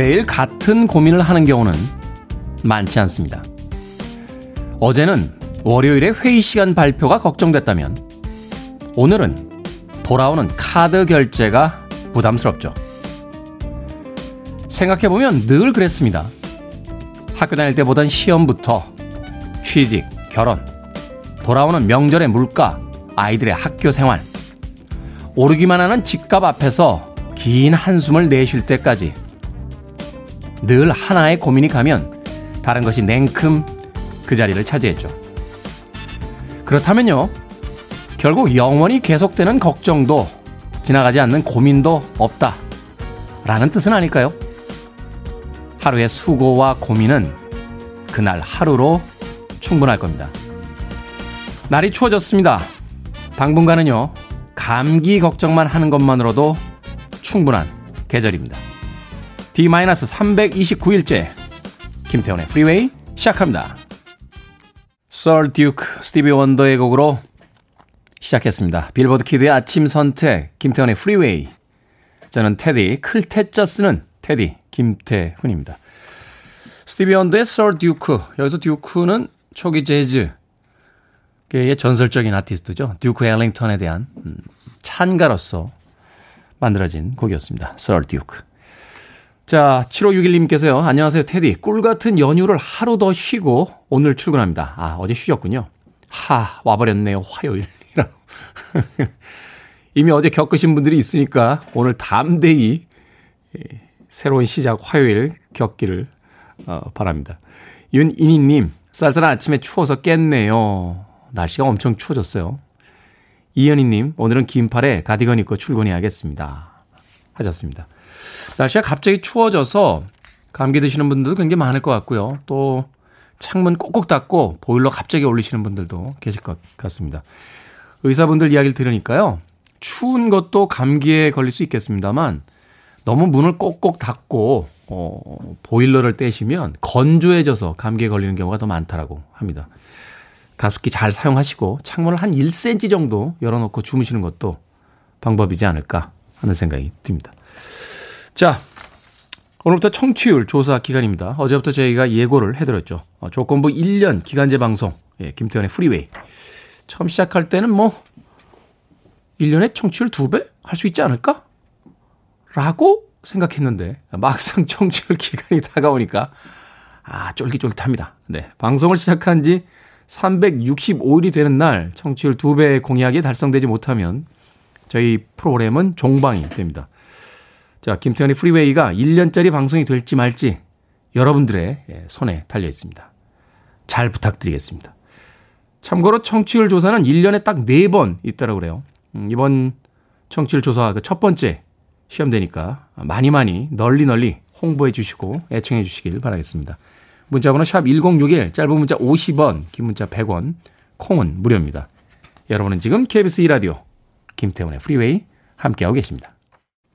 매일 같은 고민을 하는 경우는 많지 않습니다. 어제는 월요일에 회의 시간 발표가 걱정됐다면 오늘은 돌아오는 카드 결제가 부담스럽죠. 생각해보면 늘 그랬습니다. 학교 다닐 때 보던 시험부터 취직, 결혼, 돌아오는 명절의 물가, 아이들의 학교 생활, 오르기만 하는 집값 앞에서 긴 한숨을 내쉴 때까지 늘 하나의 고민이 가면 다른 것이 냉큼 그 자리를 차지했죠. 그렇다면요, 결국 영원히 계속되는 걱정도 지나가지 않는 고민도 없다. 라는 뜻은 아닐까요? 하루의 수고와 고민은 그날 하루로 충분할 겁니다. 날이 추워졌습니다. 당분간은요, 감기 걱정만 하는 것만으로도 충분한 계절입니다. D-329일째 김태원의 프리웨이 시작합니다. Sir Duke 스티비 원더의 곡으로 시작했습니다. 빌보드 키드의 아침 선택 김태원의 프리웨이 저는 테디 클 태자 쓰는 테디 김태훈입니다. 스티비 원더의 Sir Duke 여기서 Duke는 초기 재즈 의 전설적인 아티스트죠. 듀크 엘링턴에 대한 음, 찬가로서 만들어진 곡이었습니다. Sir Duke. 자, 7561님께서요. 안녕하세요, 테디. 꿀 같은 연휴를 하루 더 쉬고 오늘 출근합니다. 아, 어제 쉬셨군요. 하, 와버렸네요. 화요일이라고. 이미 어제 겪으신 분들이 있으니까 오늘 담대히 예, 새로운 시작 화요일 겪기를 어, 바랍니다. 윤이니님, 쌀쌀한 아침에 추워서 깼네요. 날씨가 엄청 추워졌어요. 이현희님, 오늘은 긴 팔에 가디건 입고 출근해야겠습니다. 하셨습니다. 날씨가 갑자기 추워져서 감기 드시는 분들도 굉장히 많을 것 같고요. 또 창문 꼭꼭 닫고 보일러 갑자기 올리시는 분들도 계실 것 같습니다. 의사분들 이야기를 들으니까요. 추운 것도 감기에 걸릴 수 있겠습니다만 너무 문을 꼭꼭 닫고 어, 보일러를 떼시면 건조해져서 감기에 걸리는 경우가 더 많다라고 합니다. 가습기 잘 사용하시고 창문을 한 1cm 정도 열어놓고 주무시는 것도 방법이지 않을까 하는 생각이 듭니다. 자, 오늘부터 청취율 조사 기간입니다. 어제부터 저희가 예고를 해드렸죠. 어, 조건부 1년 기간제 방송, 예, 김태훈의 프리웨이. 처음 시작할 때는 뭐, 1년에 청취율 2배? 할 수 있지 않을까? 라고 생각했는데, 막상 청취율 기간이 다가오니까, 아, 쫄깃쫄깃합니다. 네. 방송을 시작한 지 365일이 되는 날 청취율 2배 공약이 달성되지 못하면 저희 프로그램은 종방이 됩니다. 자, 김태훈의 프리웨이가 1년짜리 방송이 될지 말지 여러분들의 예, 손에 달려 있습니다. 잘 부탁드리겠습니다. 참고로 청취율 조사는 1년에 딱 4번 있다고 그래요. 음, 이번 청취율 조사 그 첫 번째 시험대니까 많이 많이 널리 널리 홍보해 주시고 애청해 주시길 바라겠습니다. 문자번호 sharp 1061, 짧은 문자 50원, 긴 문자 100원, 콩은 무료입니다. 여러분은 지금 KBS 2라디오 김태훈의 프리웨이 함께하고 계십니다.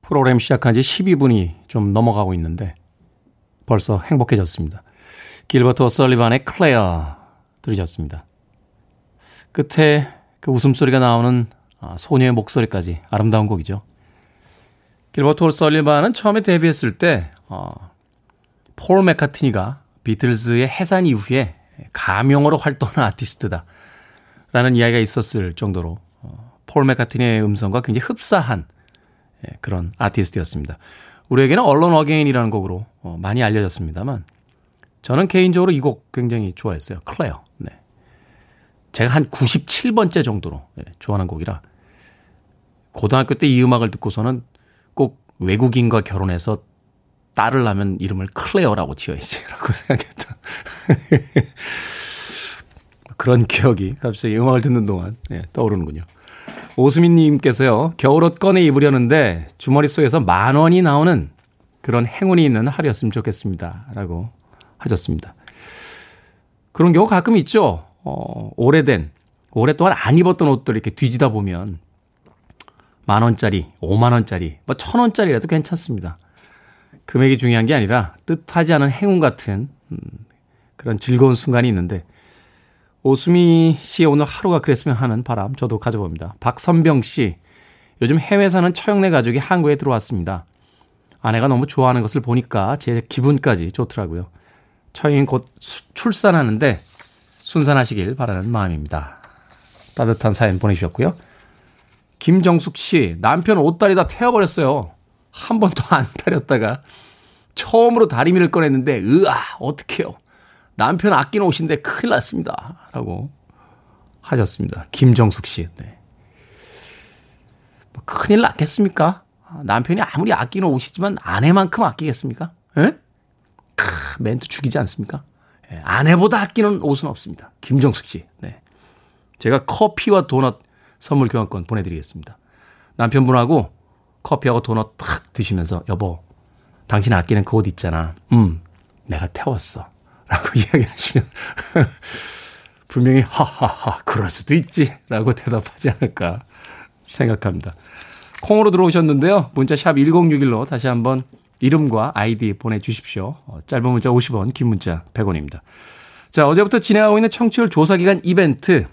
프로그램 시작한 지 12분이 좀 넘어가고 있는데 벌써 행복해졌습니다. 길버트 오설리반의 클레어 들으셨습니다. 끝에 그 웃음소리가 나오는 아, 소녀의 목소리까지 아름다운 곡이죠. 길버트 오설리반은 처음에 데뷔했을 때 어, 폴 맥카트니가 비틀즈의 해산 이후에 가명으로 활동한 아티스트다. 라는 이야기가 있었을 정도로 어, 폴 맥카트니의 음성과 굉장히 흡사한 예, 그런 아티스트였습니다. 우리에게는 Alone Again이라는 곡으로 어, 많이 알려졌습니다만 저는 개인적으로 이 곡 굉장히 좋아했어요. 클레어. 네. 제가 한 97번째 정도로 예, 좋아하는 곡이라 고등학교 때 이 음악을 듣고서는 꼭 외국인과 결혼해서 딸을 낳으면 이름을 클레어라고 지어야지라고 생각했던 그런 기억이 갑자기 음악을 듣는 동안 예, 떠오르는군요. 오수민님께서요, 겨울옷 꺼내 입으려는데 주머니 속에서 만 원이 나오는 그런 행운이 있는 하루였으면 좋겠습니다. 라고 하셨습니다. 그런 경우 가끔 있죠. 어, 오래된, 오랫동안 안 입었던 옷들 이렇게 뒤지다 보면 만 원짜리, 오만 원짜리, 뭐 천 원짜리라도 괜찮습니다. 금액이 중요한 게 아니라 뜻하지 않은 행운 같은 음, 그런 즐거운 순간이 있는데 오수미 씨의 오늘 하루가 그랬으면 하는 바람 저도 가져봅니다. 박선병 씨, 요즘 해외 사는 처형네 가족이 한국에 들어왔습니다. 아내가 너무 좋아하는 것을 보니까 제 기분까지 좋더라고요. 처형이 곧 출산하는데 순산하시길 바라는 마음입니다. 따뜻한 사연 보내주셨고요. 김정숙 씨, 남편 옷다리 다 태워버렸어요. 한 번도 안 다렸다가 처음으로 다리미를 꺼냈는데, 으아, 어떡해요. 남편 아끼는 옷인데 큰일 났습니다. 라고 하셨습니다. 김정숙 씨. 네. 뭐 큰일 났겠습니까? 남편이 아무리 아끼는 옷이지만 아내만큼 아끼겠습니까? 예? 크, 멘트 죽이지 않습니까? 예, 아내보다 아끼는 옷은 없습니다. 김정숙 씨. 네. 제가 커피와 도넛 선물 교환권 보내드리겠습니다. 남편분하고 커피하고 도넛 탁 드시면서 여보, 당신 아끼는 그 옷 있잖아. 음, 내가 태웠어. 라고 이야기하시면 분명히 하하하 그럴 수도 있지 라고 대답하지 않을까 생각합니다. 콩으로 들어오셨는데요. 문자 샵 1061로 다시 한번 이름과 아이디 보내주십시오. 어, 짧은 문자 50원, 긴 문자 100원입니다. 자, 어제부터 진행하고 있는 청취율 조사 기간 이벤트.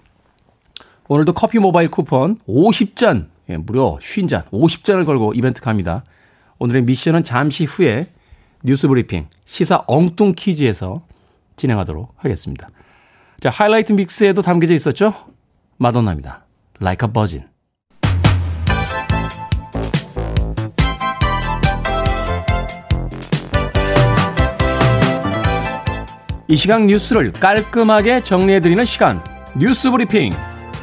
오늘도 커피 모바일 쿠폰 50잔, 예, 무려 50잔, 50잔을 걸고 이벤트 갑니다. 오늘의 미션은 잠시 후에 뉴스 브리핑, 시사 엉뚱 퀴즈에서 진행하도록 하겠습니다. 자, 하이라이트 믹스에도 담겨져 있었죠? 마돈나입니다. Like a Buzzin. 이 시간 뉴스를 깔끔하게 정리해드리는 시간 뉴스 브리핑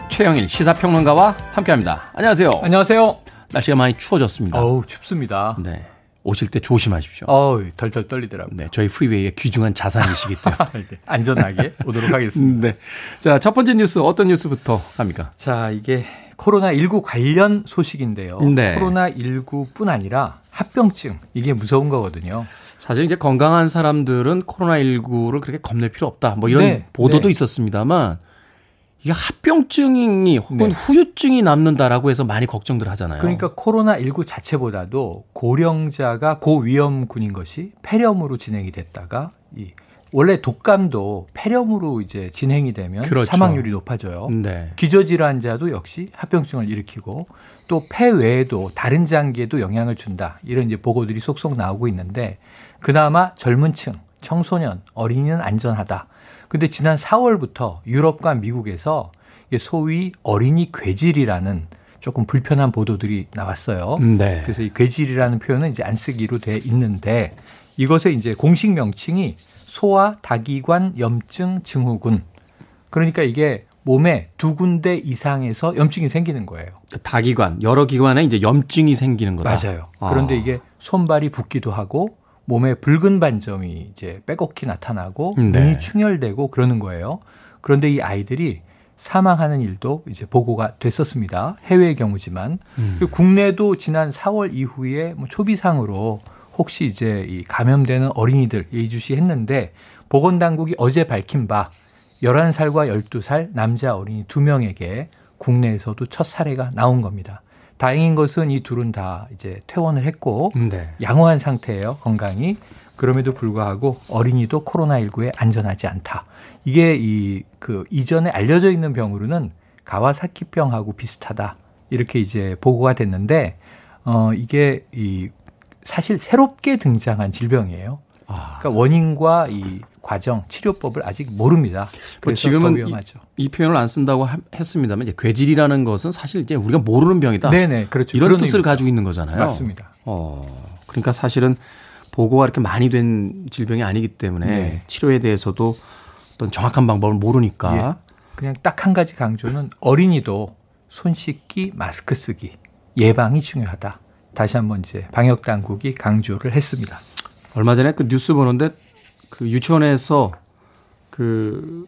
최영일 시사평론가와 함께합니다. 안녕하세요. 안녕하세요. 날씨가 많이 추워졌습니다. 어우 춥습니다. 네. 오실 때 조심하십시오. 어우, 덜덜 떨리더라고요. 네, 저희 프리웨이의 귀중한 자산이시기 때문에 네, 안전하게 오도록 하겠습니다. 네. 자, 첫 번째 뉴스 어떤 뉴스부터 합니까? 자, 이게 코로나19 관련 소식인데요. 네. 코로나19뿐 아니라 합병증 이게 무서운 거거든요. 사실 이제 건강한 사람들은 코로나19를 그렇게 겁낼 필요 없다. 뭐 이런 네, 보도도 네. 있었습니다만 이게 합병증이 혹은 네. 후유증이 남는다라고 해서 많이 걱정들 하잖아요. 그러니까 코로나19 자체보다도 고령자가 고위험군인 것이 폐렴으로 진행이 됐다가 이 원래 독감도 폐렴으로 이제 진행이 되면 그렇죠. 사망률이 높아져요. 네. 기저질환자도 역시 합병증을 일으키고 또 폐외에도 다른 장기에도 영향을 준다. 이런 이제 보고들이 속속 나오고 있는데 그나마 젊은 층, 청소년, 어린이는 안전하다. 근데 지난 4월부터 유럽과 미국에서 소위 어린이 괴질이라는 조금 불편한 보도들이 나왔어요. 네. 그래서 이 괴질이라는 표현은 이제 안 쓰기로 돼 있는데 이것의 이제 공식 명칭이 소아 다기관 염증 증후군. 그러니까 이게 몸에 두 군데 이상에서 염증이 생기는 거예요. 다기관 여러 기관에 이제 염증이 생기는 거다. 맞아요. 아. 그런데 이게 손발이 붓기도 하고 몸에 붉은 반점이 이제 빼곡히 나타나고 네. 눈이 충혈되고 그러는 거예요. 그런데 이 아이들이 사망하는 일도 이제 보고가 됐었습니다. 해외의 경우지만 음. 국내도 지난 4월 이후에 뭐 초비상으로 혹시 이제 이 감염되는 어린이들 예의주시했는데 보건당국이 어제 밝힌 바 11살과 12살 남자 어린이 2명에게 국내에서도 첫 사례가 나온 겁니다. 다행인 것은 이 둘은 다 이제 퇴원을 했고 네. 양호한 상태예요. 건강이. 그럼에도 불구하고 어린이도 코로나19에 안전하지 않다. 이게 이 그 이전에 알려져 있는 병으로는 가와사키병하고 비슷하다. 이렇게 이제 보고가 됐는데 어 이게 이 사실 새롭게 등장한 질병이에요. 아, 그러니까 원인과 이 과정, 치료법을 아직 모릅니다. 뭐 그래서 지금은 더 위험하죠. 이, 이 표현을 안 쓴다고 하- 했습니다만 이제 괴질이라는 것은 사실 이제 우리가 모르는 병이다. 네네, 그렇죠. 이런 뜻을 의미죠. 가지고 있는 거잖아요. 맞습니다. 어, 그러니까 사실은 보고가 이렇게 많이 된 질병이 아니기 때문에 네. 치료에 대해서도 어떤 정확한 방법을 모르니까 그냥 딱 한 가지 강조는 어린이도 손 씻기, 마스크 쓰기, 예방이 중요하다. 다시 한번 이제 방역 당국이 강조를 했습니다. 얼마 전에 그 뉴스 보는데 그 유치원에서 그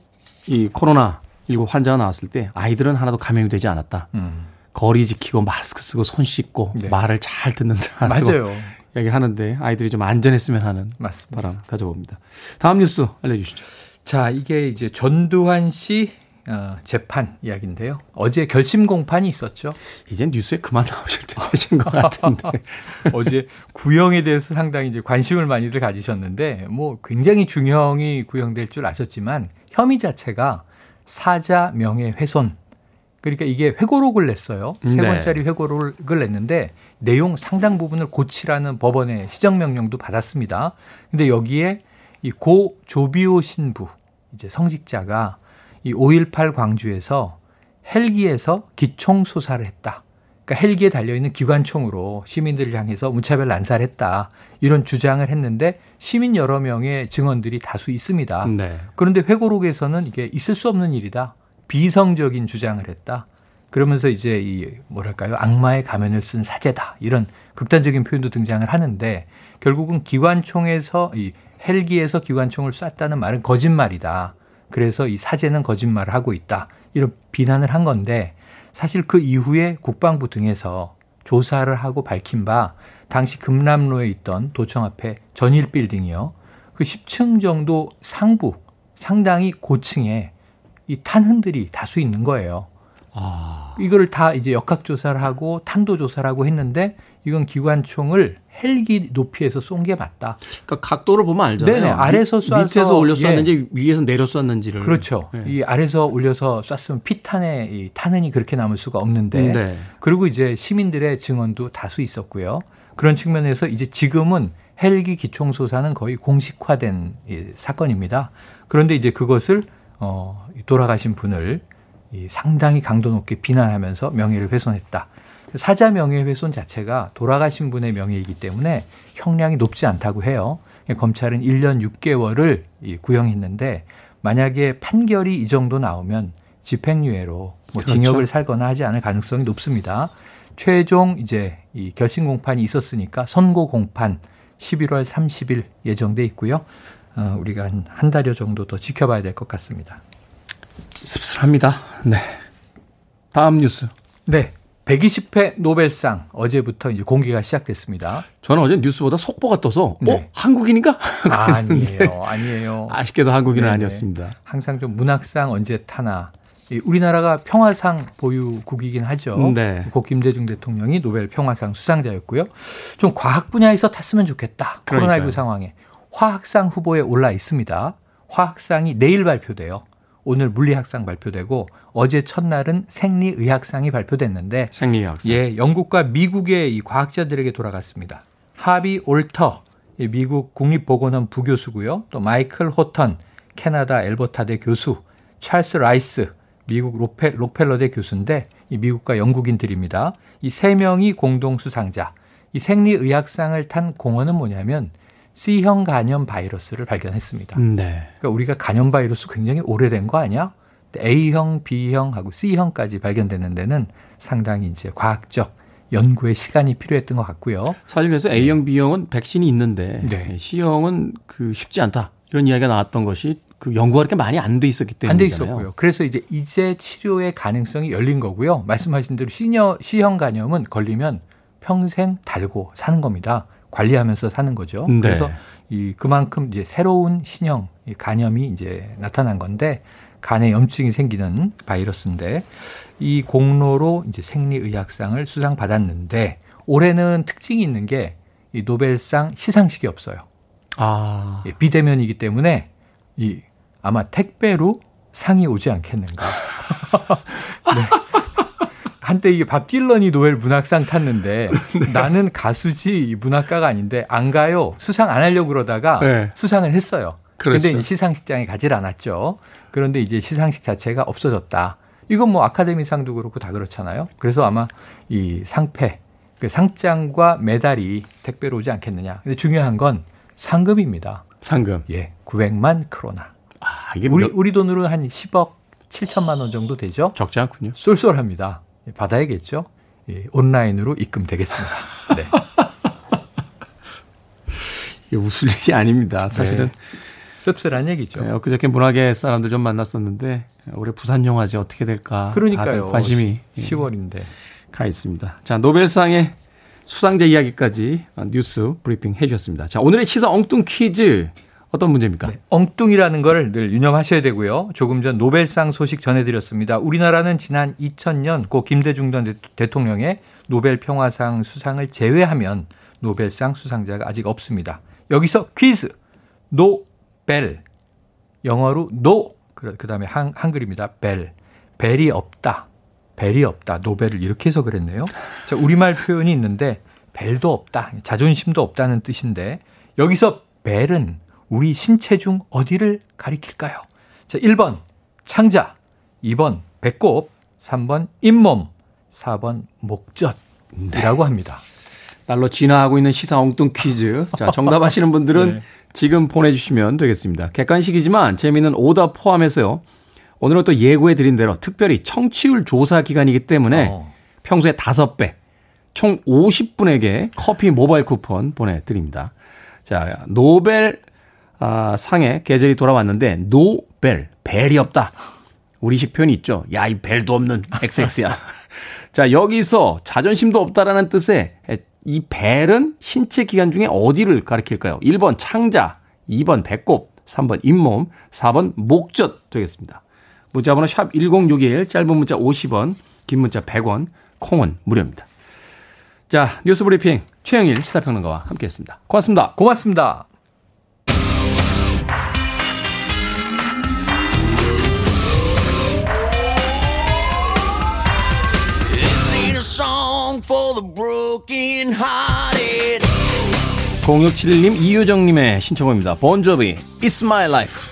이 코로나 19 환자가 나왔을 때 아이들은 하나도 감염이 되지 않았다. 음. 거리 지키고 마스크 쓰고 손 씻고 네. 말을 잘 듣는다. 맞아요. 얘기하는데 아이들이 좀 안전했으면 하는 맞습니다. 바람 가져봅니다. 다음 뉴스 알려주시죠. 자, 이게 이제 전두환 씨 어, 재판 이야기인데요. 어제 결심 공판이 있었죠. 이제 뉴스에 그만 나오실 때 되신 것 같은데. 어제 구형에 대해서 상당히 이제 관심을 많이들 가지셨는데 뭐 굉장히 중형이 구형될 줄 아셨지만 혐의 자체가 사자 명예훼손 그러니까 이게 회고록을 냈어요. 세 네. 권짜리 회고록을 냈는데 내용 상당 부분을 고치라는 법원의 시정 명령도 받았습니다. 근데 여기에 이 고 조비오 신부 이제 성직자가 이 5.18 광주에서 헬기에서 기총 소사를 했다. 그러니까 헬기에 달려 있는 기관총으로 시민들을 향해서 무차별 난사했다. 이런 주장을 했는데 시민 여러 명의 증언들이 다수 있습니다. 네. 그런데 회고록에서는 이게 있을 수 없는 일이다. 비성적인 주장을 했다. 그러면서 이제 이 뭐랄까요 악마의 가면을 쓴 사제다 이런 극단적인 표현도 등장을 하는데 결국은 기관총에서 이 헬기에서 기관총을 쐈다는 말은 거짓말이다. 그래서 이 사제는 거짓말을 하고 있다. 이런 비난을 한 건데 사실 그 이후에 국방부 등에서 조사를 하고 밝힌 바 당시 금남로에 있던 도청 앞에 전일 빌딩이요. 그 10층 정도 상부 상당히 고층에 이 탄흔들이 다수 있는 거예요. 아, 이거를 다 이제 역학 조사를 하고 탄도 조사를 하고 했는데 이건 기관총을 헬기 높이에서 쏜 게 맞다. 그러니까 각도를 보면 알잖아요. 네네, 아래서 밑- 쏴서, 밑에서 올려 예. 쐈는지 위에서 내려 쐈는지를. 그렇죠. 네. 이 아래서 올려서 쐈으면 피탄에 이 탄흔이 그렇게 남을 수가 없는데 네. 그리고 이제 시민들의 증언도 다수 있었고요. 그런 측면에서 이제 지금은 헬기 기총 소사는 거의 공식화된 이 사건입니다. 그런데 이제 그것을 어 돌아가신 분을 이 상당히 강도 높게 비난하면서 명예를 훼손했다. 사자 명예훼손 자체가 돌아가신 분의 명예이기 때문에 형량이 높지 않다고 해요. 검찰은 1년 6개월을 이 구형했는데 만약에 판결이 이 정도 나오면 집행유예로 뭐 그렇죠. 징역을 살거나 하지 않을 가능성이 높습니다. 최종 이제 이 결심 공판이 있었으니까 선고 공판 11월 30일 예정돼 있고요. 어, 우리가 한, 한 달여 정도 더 지켜봐야 될 것 같습니다. 씁쓸합니다. 네. 다음 뉴스. 네. 120회 노벨상 어제부터 이제 공개가 시작됐습니다. 저는 어제 뉴스보다 속보가 떠서 네. 어 한국인인가? 아 니에요, 아니에요. 아쉽게도 한국인은 네네. 아니었습니다. 항상 좀 문학상 언제 타나. 이 우리나라가 평화상 보유국이긴 하죠. 네. 고 김대중 대통령이 노벨 평화상 수상자였고요. 좀 과학 분야에서 탔으면 좋겠다. 그러니까요. 코로나19 상황에 화학상 후보에 올라 있습니다. 화학상이 내일 발표돼요. 오늘 물리학상 발표되고 어제 첫날은 생리의학상이 발표됐는데 생리학상. 예, 영국과 미국의 이 과학자들에게 돌아갔습니다. 하비 올터, 이 미국 국립보건원 부교수고요. 또 마이클 호턴, 캐나다 앨버타대 교수, 찰스 라이스, 미국 로페, 록펠러대 교수인데 이 미국과 영국인들입니다. 이 세 명이 공동 수상자. 이 생리의학상을 탄 공헌은 뭐냐면 C형 간염 바이러스를 발견했습니다. 음, 네. 그러니까 우리가 간염 바이러스 굉장히 오래된 거 아니야? A형, B형하고 C형까지 발견되는 데는 상당히 이제 과학적 연구의 시간이 필요했던 것 같고요. 사실 그래서 A형, B형은 백신이 있는데 네. C형은 그 쉽지 않다. 이런 이야기가 나왔던 것이 그 연구가 그렇게 많이 안 돼 있었기 안돼 때문이잖아요. 있었고요. 그래서 이제 이제 치료의 가능성이 열린 거고요. 말씀하신 대로 C녀, C형 간염은 걸리면 평생 달고 사는 겁니다. 관리하면서 사는 거죠. 네. 그래서 이 그만큼 이제 새로운 신형 이 간염이 이제 나타난 건데 간에 염증이 생기는 바이러스인데 이 공로로 이제 생리의학상을 수상받았는데 올해는 특징이 있는 게 이 노벨상 시상식이 없어요. 아, 예, 비대면이기 때문에 이 아마 택배로 상이 오지 않겠는가. 네. 한때 이게 밥 딜런이 노벨 문학상 탔는데 나는 가수지 이 문학가가 아닌데 안 가요. 수상 안 하려고 그러다가 네. 수상을 했어요. 그렇죠. 근데 이제 시상식장에 가질 않았죠. 그런데 이제 시상식 자체가 없어졌다. 이건 뭐 아카데미상도 그렇고 다 그렇잖아요. 그래서 아마 이 상패, 그 상장과 메달이 택배로 오지 않겠느냐. 근데 중요한 건 상금입니다. 상금. 예, 900만 크로나. 아, 이게 우리 몇- 우리 돈으로 한 10억 7천만 원 정도 되죠. 적지 않군요. 쏠쏠합니다. 예, 받아야겠죠. 예, 온라인으로 입금되겠습니다. 네. 웃을 일이 아닙니다. 사실은 네. 씁쓸한 얘기죠. 네, 엊그저께 문화계 사람들 좀 만났었는데 올해 부산 영화제 어떻게 될까? 그러니까요. 관심이 10월인데 가 있습니다. 자 노벨상의 수상자 이야기까지 뉴스 브리핑 해주셨습니다. 자 오늘의 시사 엉뚱 퀴즈 어떤 문제입니까? 네, 엉뚱이라는 걸 늘 유념하셔야 되고요. 조금 전 노벨상 소식 전해드렸습니다. 우리나라는 지난 2000년 고 김대중 전 대통령의 노벨 평화상 수상을 제외하면 노벨상 수상자가 아직 없습니다. 여기서 퀴즈. 노벨. 영어로 no. 그 다음에 한, 한글입니다. 벨. 벨이 없다. 벨이 없다. 노벨을 이렇게 해서 그랬네요. 자, 우리말 표현이 있는데 벨도 없다. 자존심도 없다는 뜻인데 여기서 벨은 우리 신체 중 어디를 가리킬까요? 자, 1번 창자, 2번 배꼽, 3번 잇몸, 4번 목젖이라고 합니다. 날로 진화하고 있는 시사 엉뚱 퀴즈. 자, 정답 아시는 분들은 네. 지금 보내주시면 되겠습니다. 객관식이지만 재미있는 오답 포함해서요. 오늘은 또 예고해 드린 대로 특별히 청취율 조사 기간이기 때문에 어. 평소에 5배, 총 50분에게 커피 모바일 쿠폰 보내드립니다. 자, 노벨 아, 상의 계절이 돌아왔는데 no 벨, 벨이 없다. 우리식 표현이 있죠. 야, 이 벨도 없는 XX야. 자, 여기서 자존심도 없다라는 뜻의 이 벨은 신체 기관 중에 어디를 가리킬까요? 1번 창자, 2번 배꼽, 3번 잇몸, 4번 목젖 되겠습니다. 문자 번호 샵 1061, 짧은 문자 50원, 긴 문자 100원, 콩은 무료입니다. 자, 뉴스 브리핑 최영일 시사평론가와 함께했습니다. 고맙습니다. 고맙습니다. For the broken hearted. 0671님, 이유정님의 신청곡입니다. 본조비, It's My Life.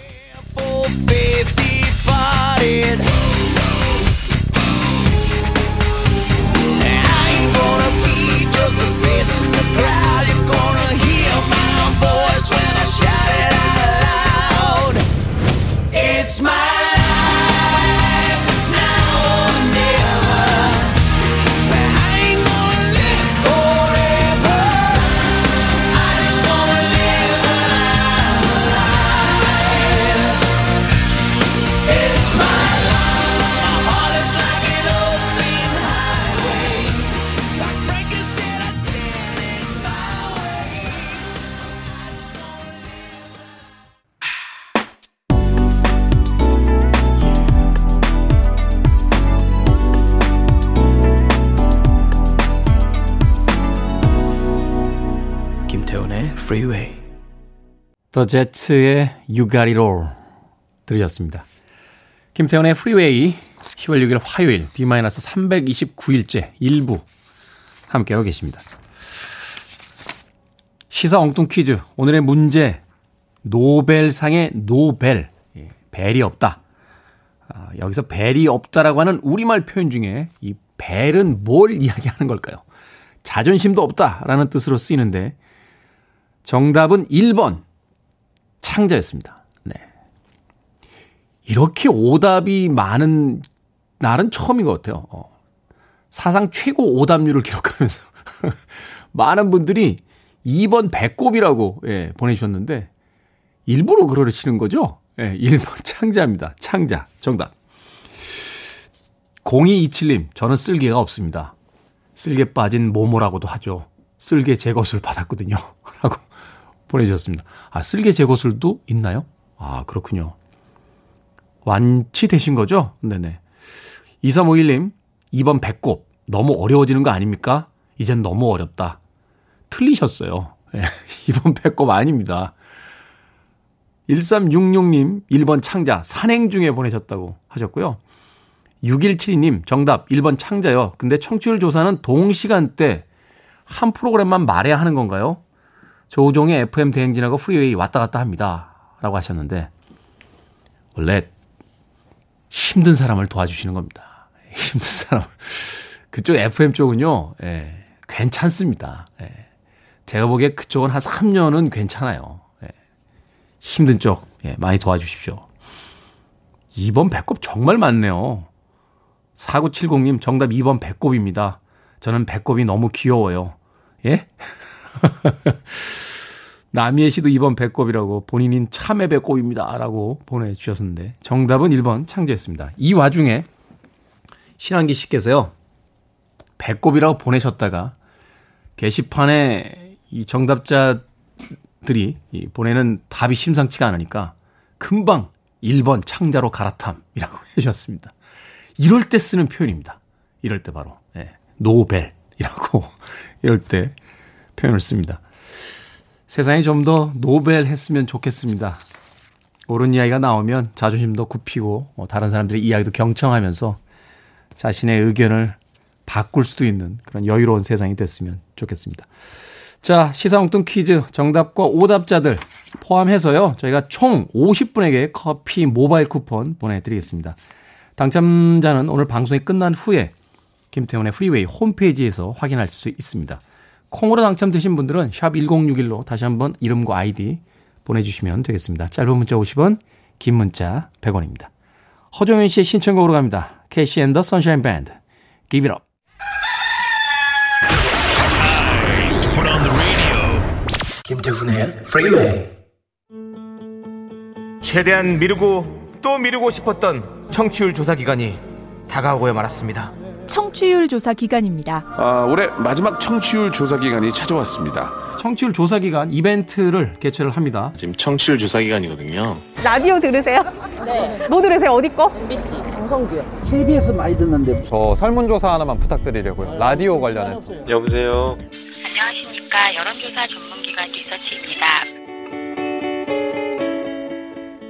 Freeway. 더 제츠의 You Got It All 들으셨습니다. 김태훈의 Freeway 10월 6일 화요일 D-329일째 일부 함께하고 계십니다. 시사 엉뚱 퀴즈 오늘의 문제 노벨상의 노벨 예, 벨이 없다. 아, 여기서 벨이 없다라고 하는 우리말 표현 중에 이 벨은 뭘 이야기하는 걸까요? 자존심도 없다라는 뜻으로 쓰이는데 정답은 1번 창자였습니다. 네. 이렇게 오답이 많은 날은 처음인 것 같아요. 어. 사상 최고 오답률을 기록하면서 많은 분들이 2번 배꼽이라고 예, 보내주셨는데 일부러 그러시는 거죠? 예, 1번 창자입니다. 창자. 정답. 0227님, 저는 쓸개가 없습니다. 쓸개 빠진 모모라고도 하죠. 쓸개 제거술 받았거든요. 라고 보내주셨습니다. 아, 쓸개 제거술도 있나요? 아, 그렇군요. 완치되신 거죠? 네네. 2351님, 2번 배꼽. 너무 어려워지는 거 아닙니까? 이젠 너무 어렵다. 틀리셨어요. 네, 2번 배꼽 아닙니다. 1366님, 1번 창자. 산행 중에 보내셨다고 하셨고요. 6172님, 정답 1번 창자요. 근데 청취율 조사는 동시간대 한 프로그램만 말해야 하는 건가요? 조종의 FM 대행진하고 프리웨이 왔다 갔다 합니다. 라고 하셨는데, 원래 힘든 사람을 도와주시는 겁니다. 힘든 사람. 그쪽 FM 쪽은요, 예, 괜찮습니다. 예. 제가 보기에 그쪽은 한 3년은 괜찮아요. 예. 힘든 쪽, 예, 많이 도와주십시오. 2번 배꼽 정말 많네요. 4970님 정답 2번 배꼽입니다. 저는 배꼽이 너무 귀여워요. 예? 남희애 씨도 2번 배꼽이라고 본인인 참외 배꼽입니다. 라고 보내주셨는데 정답은 1번 창조했습니다. 이 와중에 신한기 씨께서요. 배꼽이라고 보내셨다가 게시판에 이 정답자들이 보내는 답이 심상치가 않으니까 금방 1번 창자로 갈아탐이라고 해주셨습니다. 이럴 때 쓰는 표현입니다. 이럴 때 바로 예, 노벨이라고 이럴 때 표현을 씁니다. 세상이 좀 더 노벨 했으면 좋겠습니다. 옳은 이야기가 나오면 자존심도 굽히고 뭐 다른 사람들의 이야기도 경청하면서 자신의 의견을 바꿀 수도 있는 그런 여유로운 세상이 됐으면 좋겠습니다. 자, 시사엉뚱 퀴즈 정답과 오답자들 포함해서요. 저희가 총 50분에게 커피 모바일 쿠폰 보내드리겠습니다. 당첨자는 오늘 방송이 끝난 후에 김태훈의 프리웨이 홈페이지에서 확인할 수 있습니다. 콩으로 당첨되신 분들은 sharp 1061로 다시 한번 이름과 아이디 보내주시면 되겠습니다. 짧은 문자 50원, 긴 문자 100원입니다. 허종현 씨의 신청곡으로 갑니다. KC and the Sunshine Band, Give It Up. 김태훈의 프리웨이 최대한 미루고 또 미루고 싶었던 청취율 조사 기간이 다가오고 말았습니다. 청취율 조사 기간입니다. 아, 올해 마지막 청취율 조사 기간이 찾아왔습니다. 청취율 조사 기간 이벤트를 개최를 합니다. 지금 청취율 조사 기간이거든요. 라디오 들으세요? 네. 뭐 들으세요? 어디 거? MBC 방송주요. KBS 많이 듣는데 저 설문조사 하나만 부탁드리려고요. 라디오 관련해서. 여보세요. 안녕하십니까. 여론조사 전문기관 리서치입니다.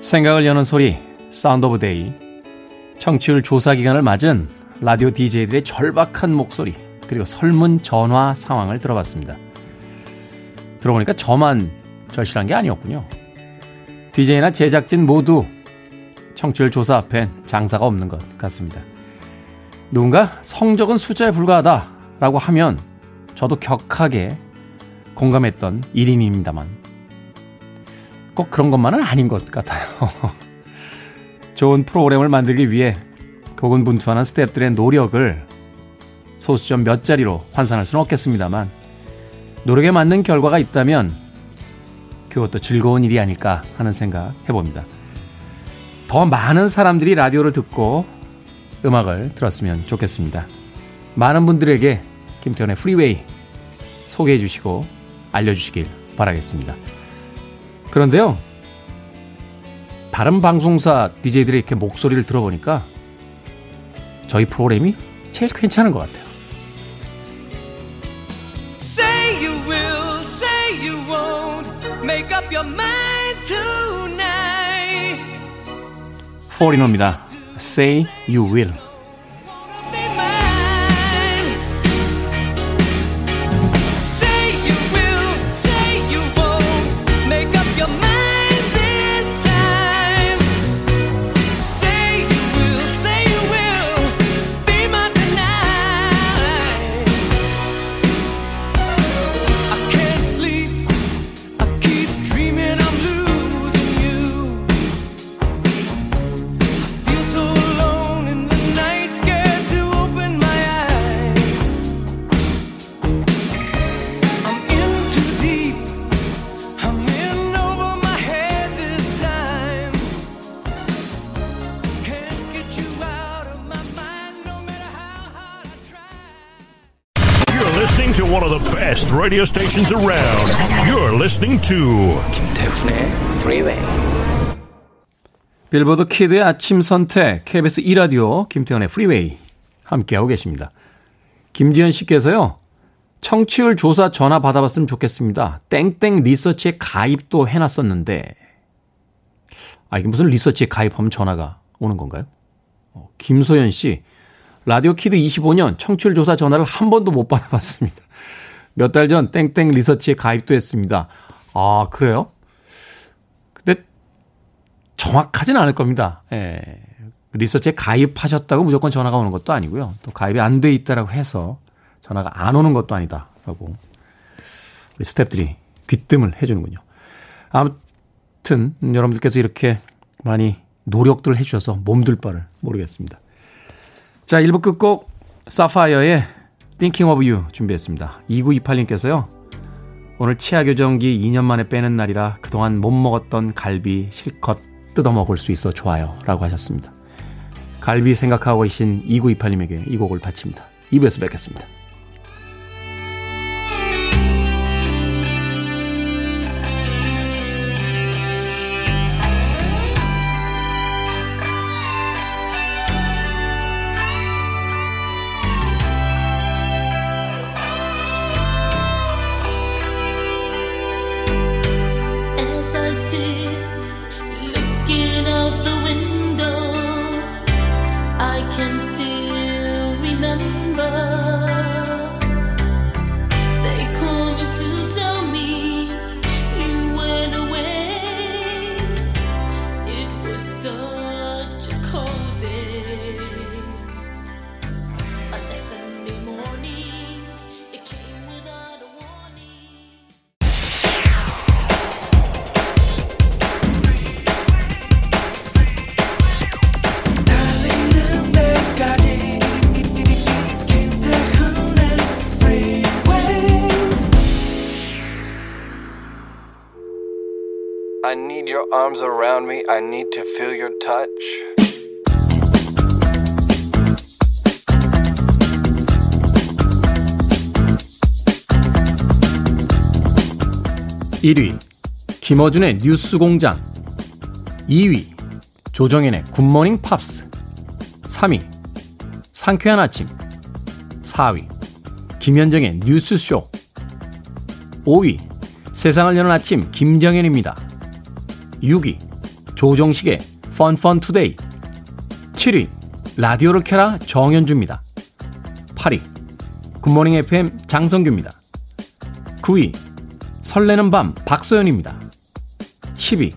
생각을 여는 소리 Sound of Day 청취율 조사 기간을 맞은 라디오 DJ들의 절박한 목소리 그리고 설문 전화 상황을 들어봤습니다. 들어보니까 저만 절실한 게 아니었군요. DJ나 제작진 모두 청취율 조사 앞엔 장사가 없는 것 같습니다. 누군가 성적은 숫자에 불과하다라고 하면 저도 격하게 공감했던 1인입니다만 꼭 그런 것만은 아닌 것 같아요. 좋은 프로그램을 만들기 위해 고군분투하는 스탭들의 노력을 소수점 몇 자리로 환산할 수는 없겠습니다만 노력에 맞는 결과가 있다면 그것도 즐거운 일이 아닐까 하는 생각 해봅니다. 더 많은 사람들이 라디오를 듣고 음악을 들었으면 좋겠습니다. 많은 분들에게 김태현의 프리웨이 소개해 주시고 알려주시길 바라겠습니다. 그런데요, 다른 방송사 DJ들의 이렇게 목소리를 들어보니까 저희 프로그램이 제일 괜찮은 것 같아요. Say you will, say you won't, make up your mind tonight. 포리노입니다. Say you will. Radio stations around. You're listening to 김태훈의 Freeway. 빌보드 키드의 아침 선택 KBS 2 라디오 김태훈의 Freeway 함께하고 계십니다. 김지현 씨께서요. 청취율 조사 전화 받아봤으면 좋겠습니다. 땡땡 리서치에 가입도 해놨었는데 아 이게 무슨 리서치에 가입하면 전화가 오는 건가요? 어, 김소연 씨 라디오 kid 25년 청취율 조사 전화를 한 번도 못 받아봤습니다. 몇 달 전 땡땡 리서치에 가입도 했습니다. 아, 그래요? 근데 정확하진 않을 겁니다. 예. 리서치에 가입하셨다고 무조건 전화가 오는 것도 아니고요. 또 가입이 안 돼 있다라고 해서 전화가 안 오는 것도 아니다라고 우리 스탭들이 귀뜸을 해주는군요. 아무튼 여러분들께서 이렇게 많이 노력들 해주셔서 몸둘 바를 모르겠습니다. 자, 1부 끝곡 사파이어의 Thinking of You 준비했습니다. 2928님께서요. 오늘 치아 교정기 2년 만에 빼는 날이라 그동안 못 먹었던 갈비 실컷 뜯어 먹을 수 있어 좋아요. 라고 하셨습니다. 갈비 생각하고 계신 2928님에게 이 곡을 바칩니다. 2부에서 뵙겠습니다. Your arms around me. I need to feel your touch. 1위 김어준의 뉴스 공장 2위 조정현의 굿모닝 팝스 3위 상쾌한 아침 4위 김현정의 뉴스쇼 5위 세상을 여는 아침 김정현입니다 6위 조정식의 펀펀 투데이 7위 라디오를 켜라 정현주입니다. 8위 굿모닝 FM 장성규입니다. 9위 설레는 밤 박소연입니다. 10위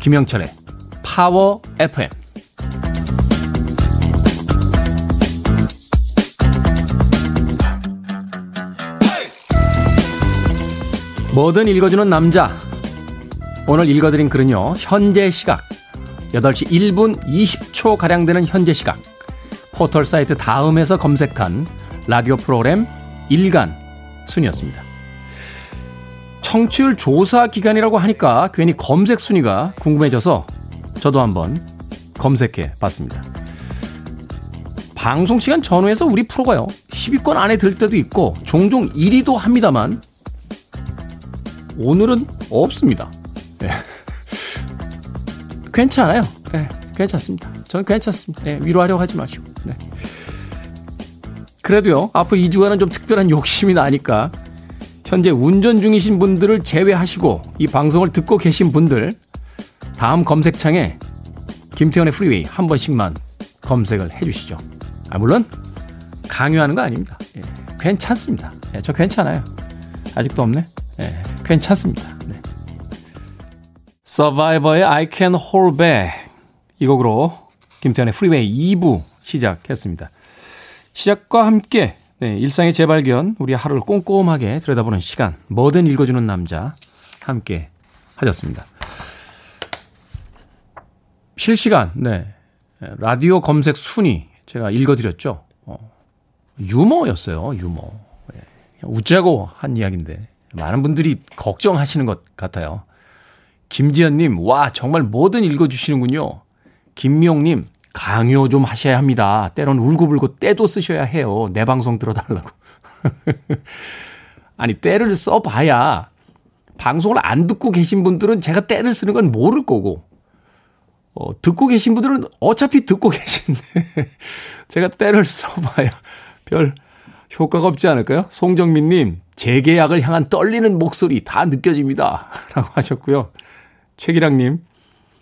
김영철의 파워 FM 뭐든 읽어주는 남자 오늘 읽어드린 글은요 현재 시각 8시 1분 20초 가량 되는 현재 시각 포털 사이트 다음에서 검색한 라디오 프로그램 일간 순이었습니다. 청취율 조사 기간이라고 하니까 괜히 검색 순위가 궁금해져서 저도 한번 검색해 봤습니다. 방송 시간 전후에서 우리 프로가요. 10위권 안에 들 때도 있고 종종 1위도 합니다만 오늘은 없습니다. 네. 괜찮아요. 네, 괜찮습니다. 저는 괜찮습니다. 네, 위로하려고 하지 마시고. 네. 그래도요, 앞으로 2주간은 좀 특별한 욕심이 나니까 현재 운전 중이신 분들을 제외하시고 이 방송을 듣고 계신 분들 다음 검색창에 김태현의 프리웨이 한 번씩만 검색을 해 주시죠. 아, 물론 강요하는 거 아닙니다. 예, 괜찮습니다. 예, 저 괜찮아요. 아직도 없네. 예, 괜찮습니다. 네. 서바이버의 I Can Hold Back 이 곡으로 김태현의 프리웨이 2부 시작했습니다. 시작과 함께 네, 일상의 재발견, 우리 하루를 꼼꼼하게 들여다보는 시간, 뭐든 읽어주는 남자, 함께 하셨습니다. 실시간, 네, 라디오 검색 순위, 제가 읽어드렸죠. 어, 유머였어요, 유머. 네, 웃자고 한 이야기인데, 많은 분들이 걱정하시는 것 같아요. 김지연님, 와, 정말 뭐든 읽어주시는군요. 김미용님, 강요 좀 하셔야 합니다. 때론 울고불고 때도 쓰셔야 해요. 내 방송 들어달라고. 아니, 때를 써봐야 방송을 안 듣고 계신 분들은 제가 때를 쓰는 건 모를 거고, 어, 듣고 계신 분들은 어차피 듣고 계신데, 제가 때를 써봐야 별 효과가 없지 않을까요? 송정민님, 재계약을 향한 떨리는 목소리 다 느껴집니다. 라고 하셨고요. 최기랑님,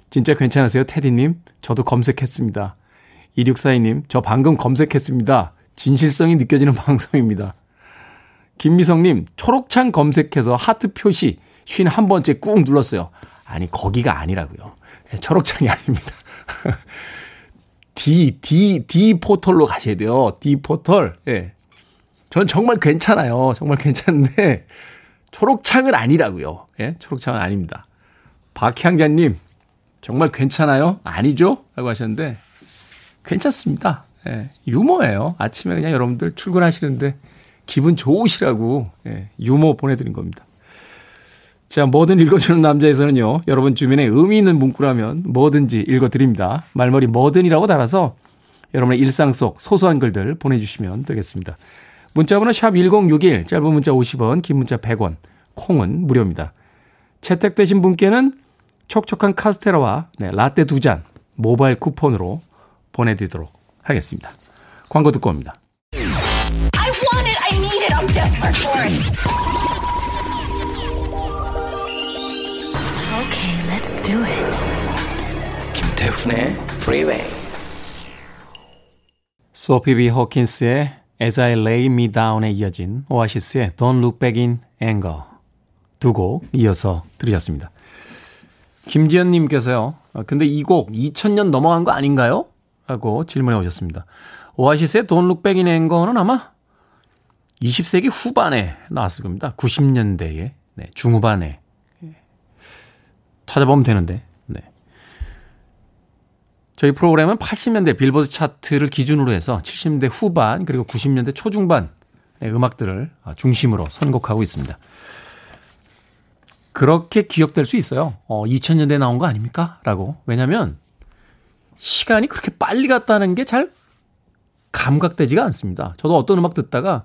진짜 괜찮으세요, 테디님? 저도 검색했습니다. 2642님, 저 방금 검색했습니다. 진실성이 느껴지는 방송입니다. 김미성님, 초록창 검색해서 하트 표시 51번째 꾹 눌렀어요. 아니, 거기가 아니라고요. 초록창이 아닙니다. D, D, D 포털로 가셔야 돼요. D 포털. 예. 전 정말 괜찮아요. 정말 괜찮은데, 초록창은 아니라고요. 예, 초록창은 아닙니다. 박향자님, 정말 괜찮아요? 아니죠? 라고 하셨는데, 괜찮습니다. 예, 유머예요. 아침에 그냥 여러분들 출근하시는데 기분 좋으시라고 예, 유머 보내드린 겁니다. 자, 뭐든 읽어주는 남자에서는요, 여러분 주변에 의미 있는 문구라면 뭐든지 읽어드립니다. 말머리 뭐든이라고 달아서 여러분의 일상 속 소소한 글들 보내주시면 되겠습니다. 문자번호 샵 1061, 짧은 문자 50원, 긴 문자 100원, 콩은 무료입니다. 채택되신 분께는 촉촉한 카스테라와 네, 라떼 두 잔 모바일 쿠폰으로 보내드리도록 하겠습니다. 광고 듣고 옵니다. I want it. I need it. I'm desperate for it. Okay, let's do it. 김태훈의 Freeway. 소피 비 호킨스의 As I Lay Me Down에 이어진 오아시스의 Don't Look Back in Anger 두 곡 이어서 들으셨습니다. 김지연님께서요. 아, 근데 이 곡 2000년 넘어간 거 아닌가요? 하고 질문해 오셨습니다. 오아시스의 Look Back in Anger는 아마 20세기 후반에 나왔을 겁니다. 90년대에 네, 중후반에 찾아보면 되는데 네. 저희 프로그램은 80년대 빌보드 차트를 기준으로 해서 70년대 후반 그리고 90년대 초중반의 음악들을 중심으로 선곡하고 있습니다. 그렇게 기억될 수 있어요. 어, 2000년대에 나온 거 아닙니까? 라고. 왜냐면 시간이 그렇게 빨리 갔다는 게 잘 감각되지가 않습니다. 저도 어떤 음악 듣다가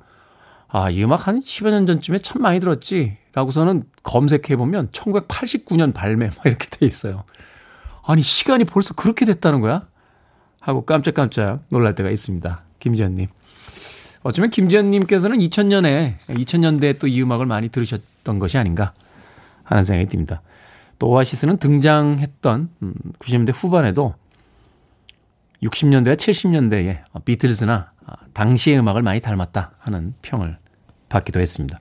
아, 이 음악 한 10여 년 전쯤에 참 많이 들었지. 라고서는 검색해보면 1989년 발매 막 이렇게 돼 있어요. 아니, 시간이 벌써 그렇게 됐다는 거야? 하고 깜짝깜짝 놀랄 때가 있습니다. 김지현님. 어쩌면 김지현님께서는 2000년에, 2000년대에 또 이 음악을 많이 들으셨던 것이 아닌가 하는 생각이 듭니다. 또 오아시스는 등장했던 90년대 후반에도 60년대와 70년대에 비틀즈나 당시의 음악을 많이 닮았다 하는 평을 받기도 했습니다.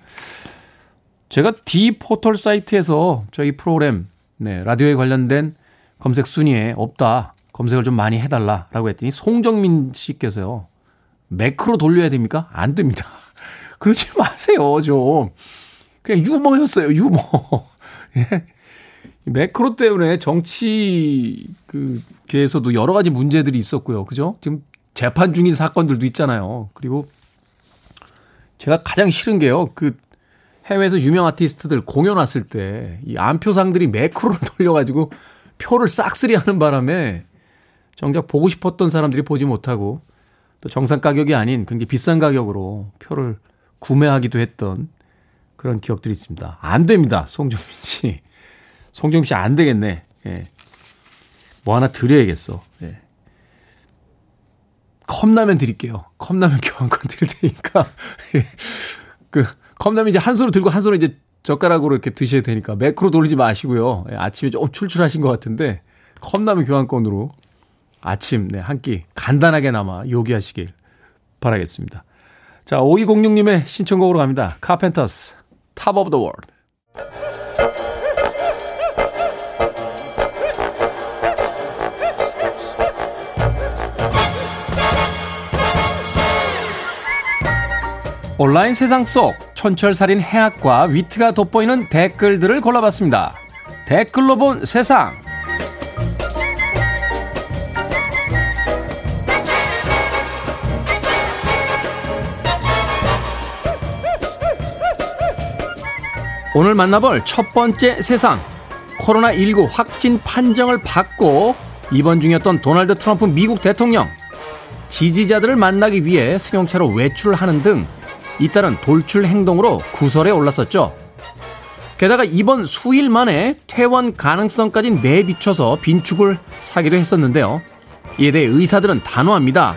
제가 D 포털 사이트에서 저희 프로그램 네, 라디오에 관련된 검색 순위에 없다. 검색을 좀 많이 해달라라고 했더니 송정민 씨께서요. 매크로 돌려야 됩니까? 안 됩니다. 그러지 마세요, 좀. 그냥 유머였어요, 유머. 예. 매크로 때문에 정치 그 계에서도 여러 가지 문제들이 있었고요. 그죠? 지금 재판 중인 사건들도 있잖아요. 그리고 제가 가장 싫은 게요. 그 해외에서 유명 아티스트들 공연 왔을 때 이 안표상들이 매크로를 돌려가지고 표를 싹쓸이 하는 바람에 정작 보고 싶었던 사람들이 보지 못하고 또 정상 가격이 아닌 굉장히 비싼 가격으로 표를 구매하기도 했던 그런 기억들이 있습니다. 안 됩니다. 송정민 씨. 송정민 씨 안 되겠네. 예. 뭐 하나 드려야겠어. 예. 컵라면 드릴게요. 컵라면 교환권 드릴 테니까. 예. 그 컵라면 이제 한 손으로 들고 한 손으로 이제 젓가락으로 이렇게 드셔야 되니까 매크로 돌리지 마시고요. 예. 아침에 좀 출출하신 것 같은데 컵라면 교환권으로 아침 네, 한 끼 간단하게나마 요기하시길 바라겠습니다. 자, 5206님의 신청곡으로 갑니다. 카펜터스, Top of the World. 온라인 세상 속 촌철살인 해학과 위트가 돋보이는 댓글들을 골라봤습니다. 댓글로 본 세상. 오늘 만나볼 첫 번째 세상. 코로나19 확진 판정을 받고 입원 중이었던 도널드 트럼프 미국 대통령. 지지자들을 만나기 위해 승용차로 외출을 하는 등 잇따른 돌출 행동으로 구설에 올랐었죠. 게다가 이번 수일 만에 퇴원 가능성까지 내비쳐서 빈축을 사기도 했었는데요. 이에 대해 의사들은 단호합니다.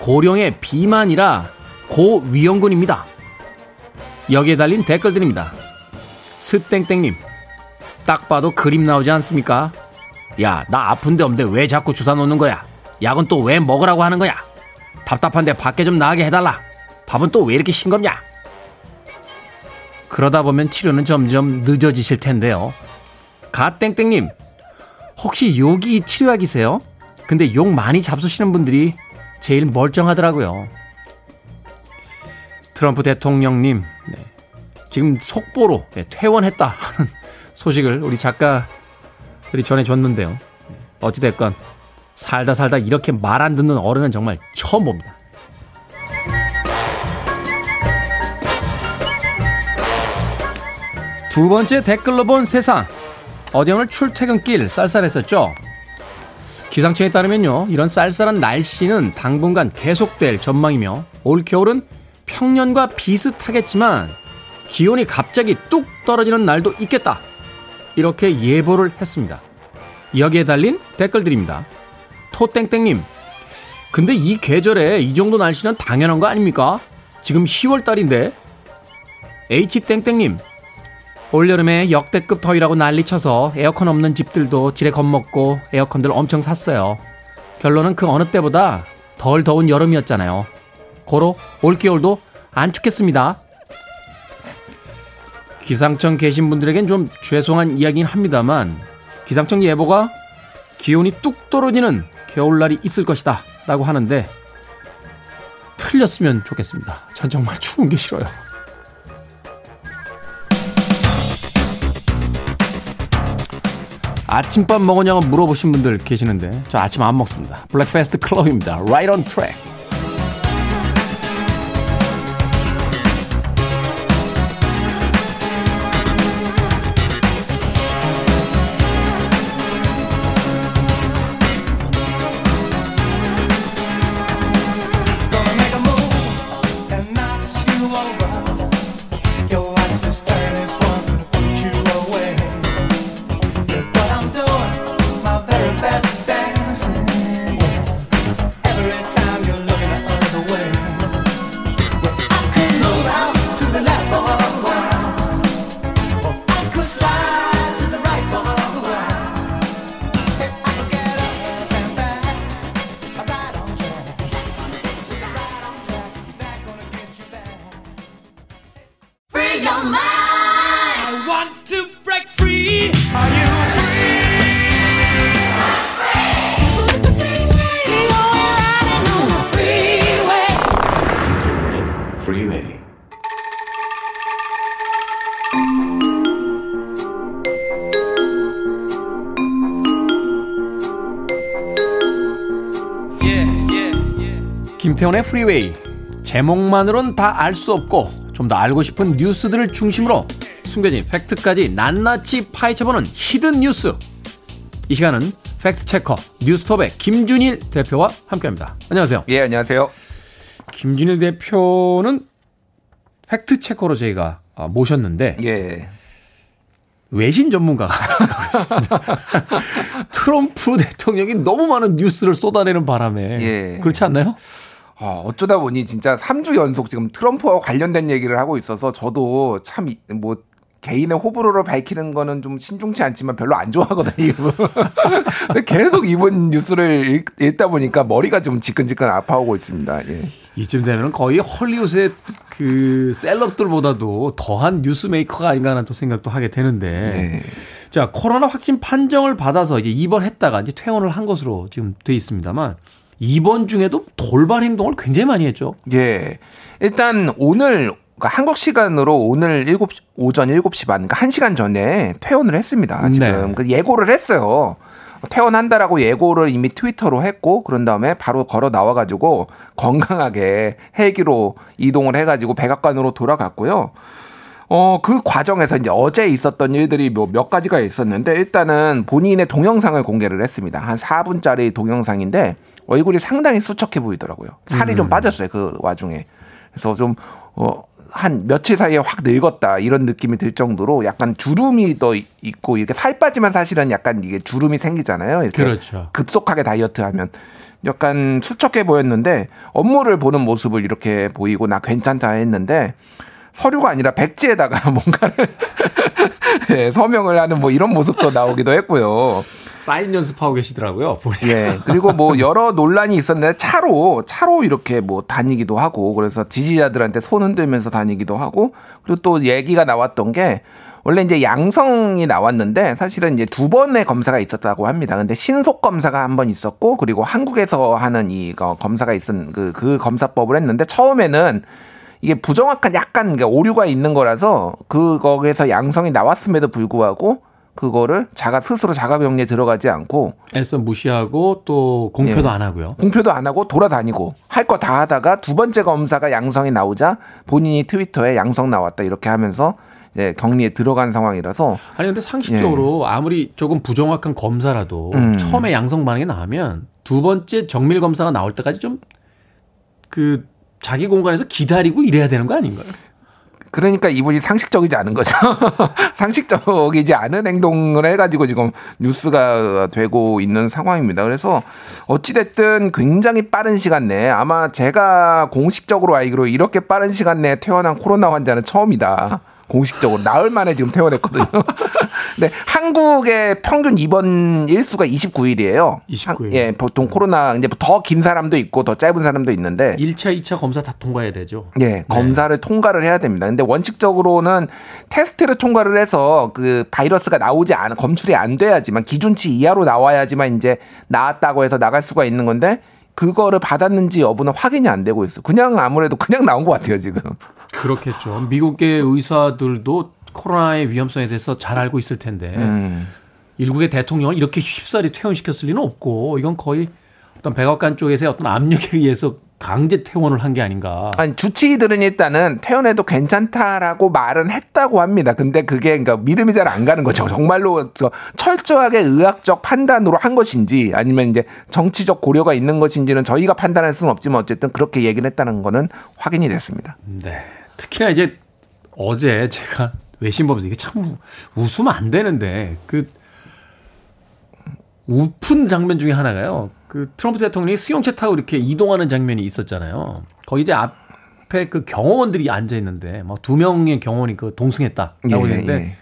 고령의 비만이라 고위험군입니다. 여기에 달린 댓글들입니다. 스땡땡님, 딱 봐도 그림 나오지 않습니까? 야, 나 아픈데 없는데 왜 자꾸 주사 놓는 거야? 약은 또 왜 먹으라고 하는 거야? 답답한데 밖에 좀 나가게 해달라. 밥은 또 왜 이렇게 싱겁냐? 그러다 보면 치료는 점점 늦어지실 텐데요. 가땡땡님, 혹시 욕이 치료약이세요? 근데 욕 많이 잡수시는 분들이 제일 멀쩡하더라고요. 트럼프 대통령님, 네. 지금 속보로 네, 퇴원했다 하는 소식을 우리 작가들이 전해줬는데요. 네, 어찌됐건 살다 살다 이렇게 말 안 듣는 어른은 정말 처음 봅니다. 두두 번째 댓글로 본 세상. 어제 오늘 출퇴근길 쌀쌀했었죠? 기상청에 따르면요, 이런 쌀쌀한 날씨는 당분간 계속될 전망이며 올겨울은 평년과 비슷하겠지만 기온이 갑자기 뚝 떨어지는 날도 있겠다. 이렇게 예보를 했습니다. 여기에 달린 댓글들입니다. 토땡땡님, 근데 이 계절에 이 정도 날씨는 당연한 거 아닙니까? 지금 10월 달인데. H땡땡님, 올여름에 역대급 더위라고 난리 쳐서 에어컨 없는 집들도 지레 겁먹고 에어컨들 엄청 샀어요. 결론은 그 어느 때보다 덜 더운 여름이었잖아요. 고로 올겨울도 안 춥겠습니다. 기상청 계신 분들에겐 좀 죄송한 이야기긴 합니다만 기상청 예보가 기온이 뚝 떨어지는 겨울날이 있을 것이다 라고 하는데 틀렸으면 좋겠습니다. 전 정말 추운 게 싫어요. 아침밥 먹었냐고 물어보신 분들 계시는데 저 아침 안 먹습니다. 블랙페스트 클럽입니다. Right on track. 프리웨이 제목만으론 다 알 수 없고 좀 더 알고 싶은 뉴스들을 중심으로 숨겨진 팩트까지 낱낱이 파헤쳐보는 히든 뉴스 이 시간은 fact checker 뉴스톱의 김준일 대표와 함께합니다 안녕하세요 예, 안녕하세요. 김준일 대표는 fact checker로 저희가 아, 모셨는데 예. 외신 전문가가 있습니다. 트럼프 대통령이 너무 많은 뉴스를 쏟아내는 바람에 예. 그렇지 않나요? 어, 어쩌다 보니 진짜 3주 연속 지금 트럼프와 관련된 얘기를 하고 있어서 저도 참 뭐 개인의 호불호를 밝히는 거는 좀 신중치 않지만 별로 안 좋아하거든요. 근데 계속 이번 뉴스를 읽, 읽다 보니까 머리가 좀 지끈지끈 아파오고 있습니다. 예. 이쯤 되면 거의 헐리우드의 그 셀럽들보다도 더한 뉴스메이커가 아닌가 하는 또 생각도 하게 되는데. 네. 자, 코로나 확진 판정을 받아서 이제 입원했다가 이제 퇴원을 한 것으로 지금 돼 있습니다만 입원 중에도 돌발 행동을 굉장히 많이 했죠. 예. 일단 오늘 그러니까 한국 시간으로 오늘 7시 오전 7시 반 그러니까 1시간 전에 퇴원을 했습니다. 지금 네. 그 예고를 했어요. 퇴원한다라고 예고를 이미 트위터로 했고 그런 다음에 바로 걸어 나와 가지고 건강하게 헬기로 이동을 해 가지고 백악관으로 돌아갔고요. 어, 그 과정에서 이제 어제 있었던 일들이 뭐 몇 가지가 있었는데 일단은 본인의 동영상을 공개를 했습니다. 한 4분짜리 동영상인데 얼굴이 상당히 수척해 보이더라고요. 살이 좀 음. 빠졌어요. 그 와중에. 그래서 좀, 어, 한 며칠 사이에 확 늙었다 이런 느낌이 들 정도로 약간 주름이 더 있고 이렇게 살 빠지면 사실은 약간 이게 주름이 생기잖아요. 이렇게 그렇죠. 급속하게 다이어트 하면 약간 수척해 보였는데 업무를 보는 모습을 이렇게 보이고 나 괜찮다 했는데 서류가 아니라 백지에다가 뭔가를 예, 서명을 하는 뭐 이런 모습도 나오기도 했고요. 사인 연습하고 계시더라고요. 보니까. 예. 그리고 뭐 여러 논란이 있었는데 차로 차로 이렇게 뭐 다니기도 하고 그래서 지지자들한테 손 흔들면서 다니기도 하고 그리고 또 얘기가 나왔던 게 원래 이제 양성이 나왔는데 사실은 이제 두 번의 검사가 있었다고 합니다. 근데 신속 검사가 한 번 있었고 그리고 한국에서 하는 이 거- 검사가 있은 그, 그 검사법을 했는데 처음에는 이게 부정확한 약간 그러니까 오류가 있는 거라서 그 거기에서 양성이 나왔음에도 불구하고 그거를 자가 스스로 자가 격리에 들어가지 않고 애써 무시하고 또 공표도 예. 안 하고요. 공표도 안 하고 돌아다니고 할 거 다 하다가 두 번째 검사가 양성이 나오자 본인이 트위터에 양성 나왔다 이렇게 하면서 예, 격리에 들어간 상황이라서 아니 근데 상식적으로 아무리 조금 부정확한 검사라도 음. 처음에 양성 반응이 나오면 두 번째 정밀 검사가 나올 때까지 좀그 자기 공간에서 기다리고 이래야 되는 거 아닌가요? 그러니까 이분이 상식적이지 않은 거죠. 상식적이지 않은 행동을 해가지고 지금 뉴스가 되고 있는 상황입니다. 그래서 어찌됐든 굉장히 빠른 시간 내에 아마 제가 공식적으로 알기로 이렇게 빠른 시간 내에 퇴원한 코로나 환자는 처음이다. 공식적으로 나흘 만에 지금 퇴원했거든요. 근데 한국의 평균 입원 일수가 29일이에요. 29일. 예, 보통 코로나 이제 더 긴 사람도 있고 더 짧은 사람도 있는데 1차, 2차 검사 다 통과해야 되죠. 예, 검사를 통과를 해야 됩니다. 근데 원칙적으로는 테스트를 통과를 해서 그 바이러스가 나오지 않아 검출이 안 돼야지만 기준치 이하로 나와야지만 이제 나왔다고 해서 나갈 수가 있는 건데 그거를 받았는지 여부는 확인이 안 되고 있어. 그냥 아무래도 그냥 나온 것 같아요 지금. 그렇겠죠. 미국의 의사들도 코로나의 위험성에 대해서 잘 알고 있을 텐데 음. 일국의 대통령을 이렇게 쉽사리 퇴원시켰을 리는 없고 이건 거의 어떤 백악관 쪽에서의 어떤 압력에 의해서 강제 퇴원을 한 게 아닌가. 아니 주치의들은 일단은 퇴원해도 괜찮다라고 말은 했다고 합니다. 근데 그게 그러니까 믿음이 잘 안 가는 거죠. 정말로 저 철저하게 의학적 판단으로 한 것인지 아니면 이제 정치적 고려가 있는 것인지는 저희가 판단할 수는 없지만 어쨌든 그렇게 얘기를 했다는 거는 확인이 됐습니다. 네. 특히나 이제 어제 제가 외신 보면서 이게 참 웃으면 안 되는데 그 우픈 장면 중에 하나가요. 그 트럼프 대통령이 수용차 타고 이렇게 이동하는 장면이 있었잖아요. 거기 이제 앞에 그 경호원들이 앉아 있는데 막 두 명의 경호원이 그 동승했다라고 예, 했는데 예.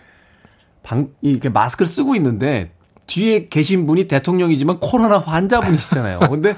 방 이렇게 마스크를 쓰고 있는데 뒤에 계신 분이 대통령이지만 코로나 환자분이시잖아요. 근데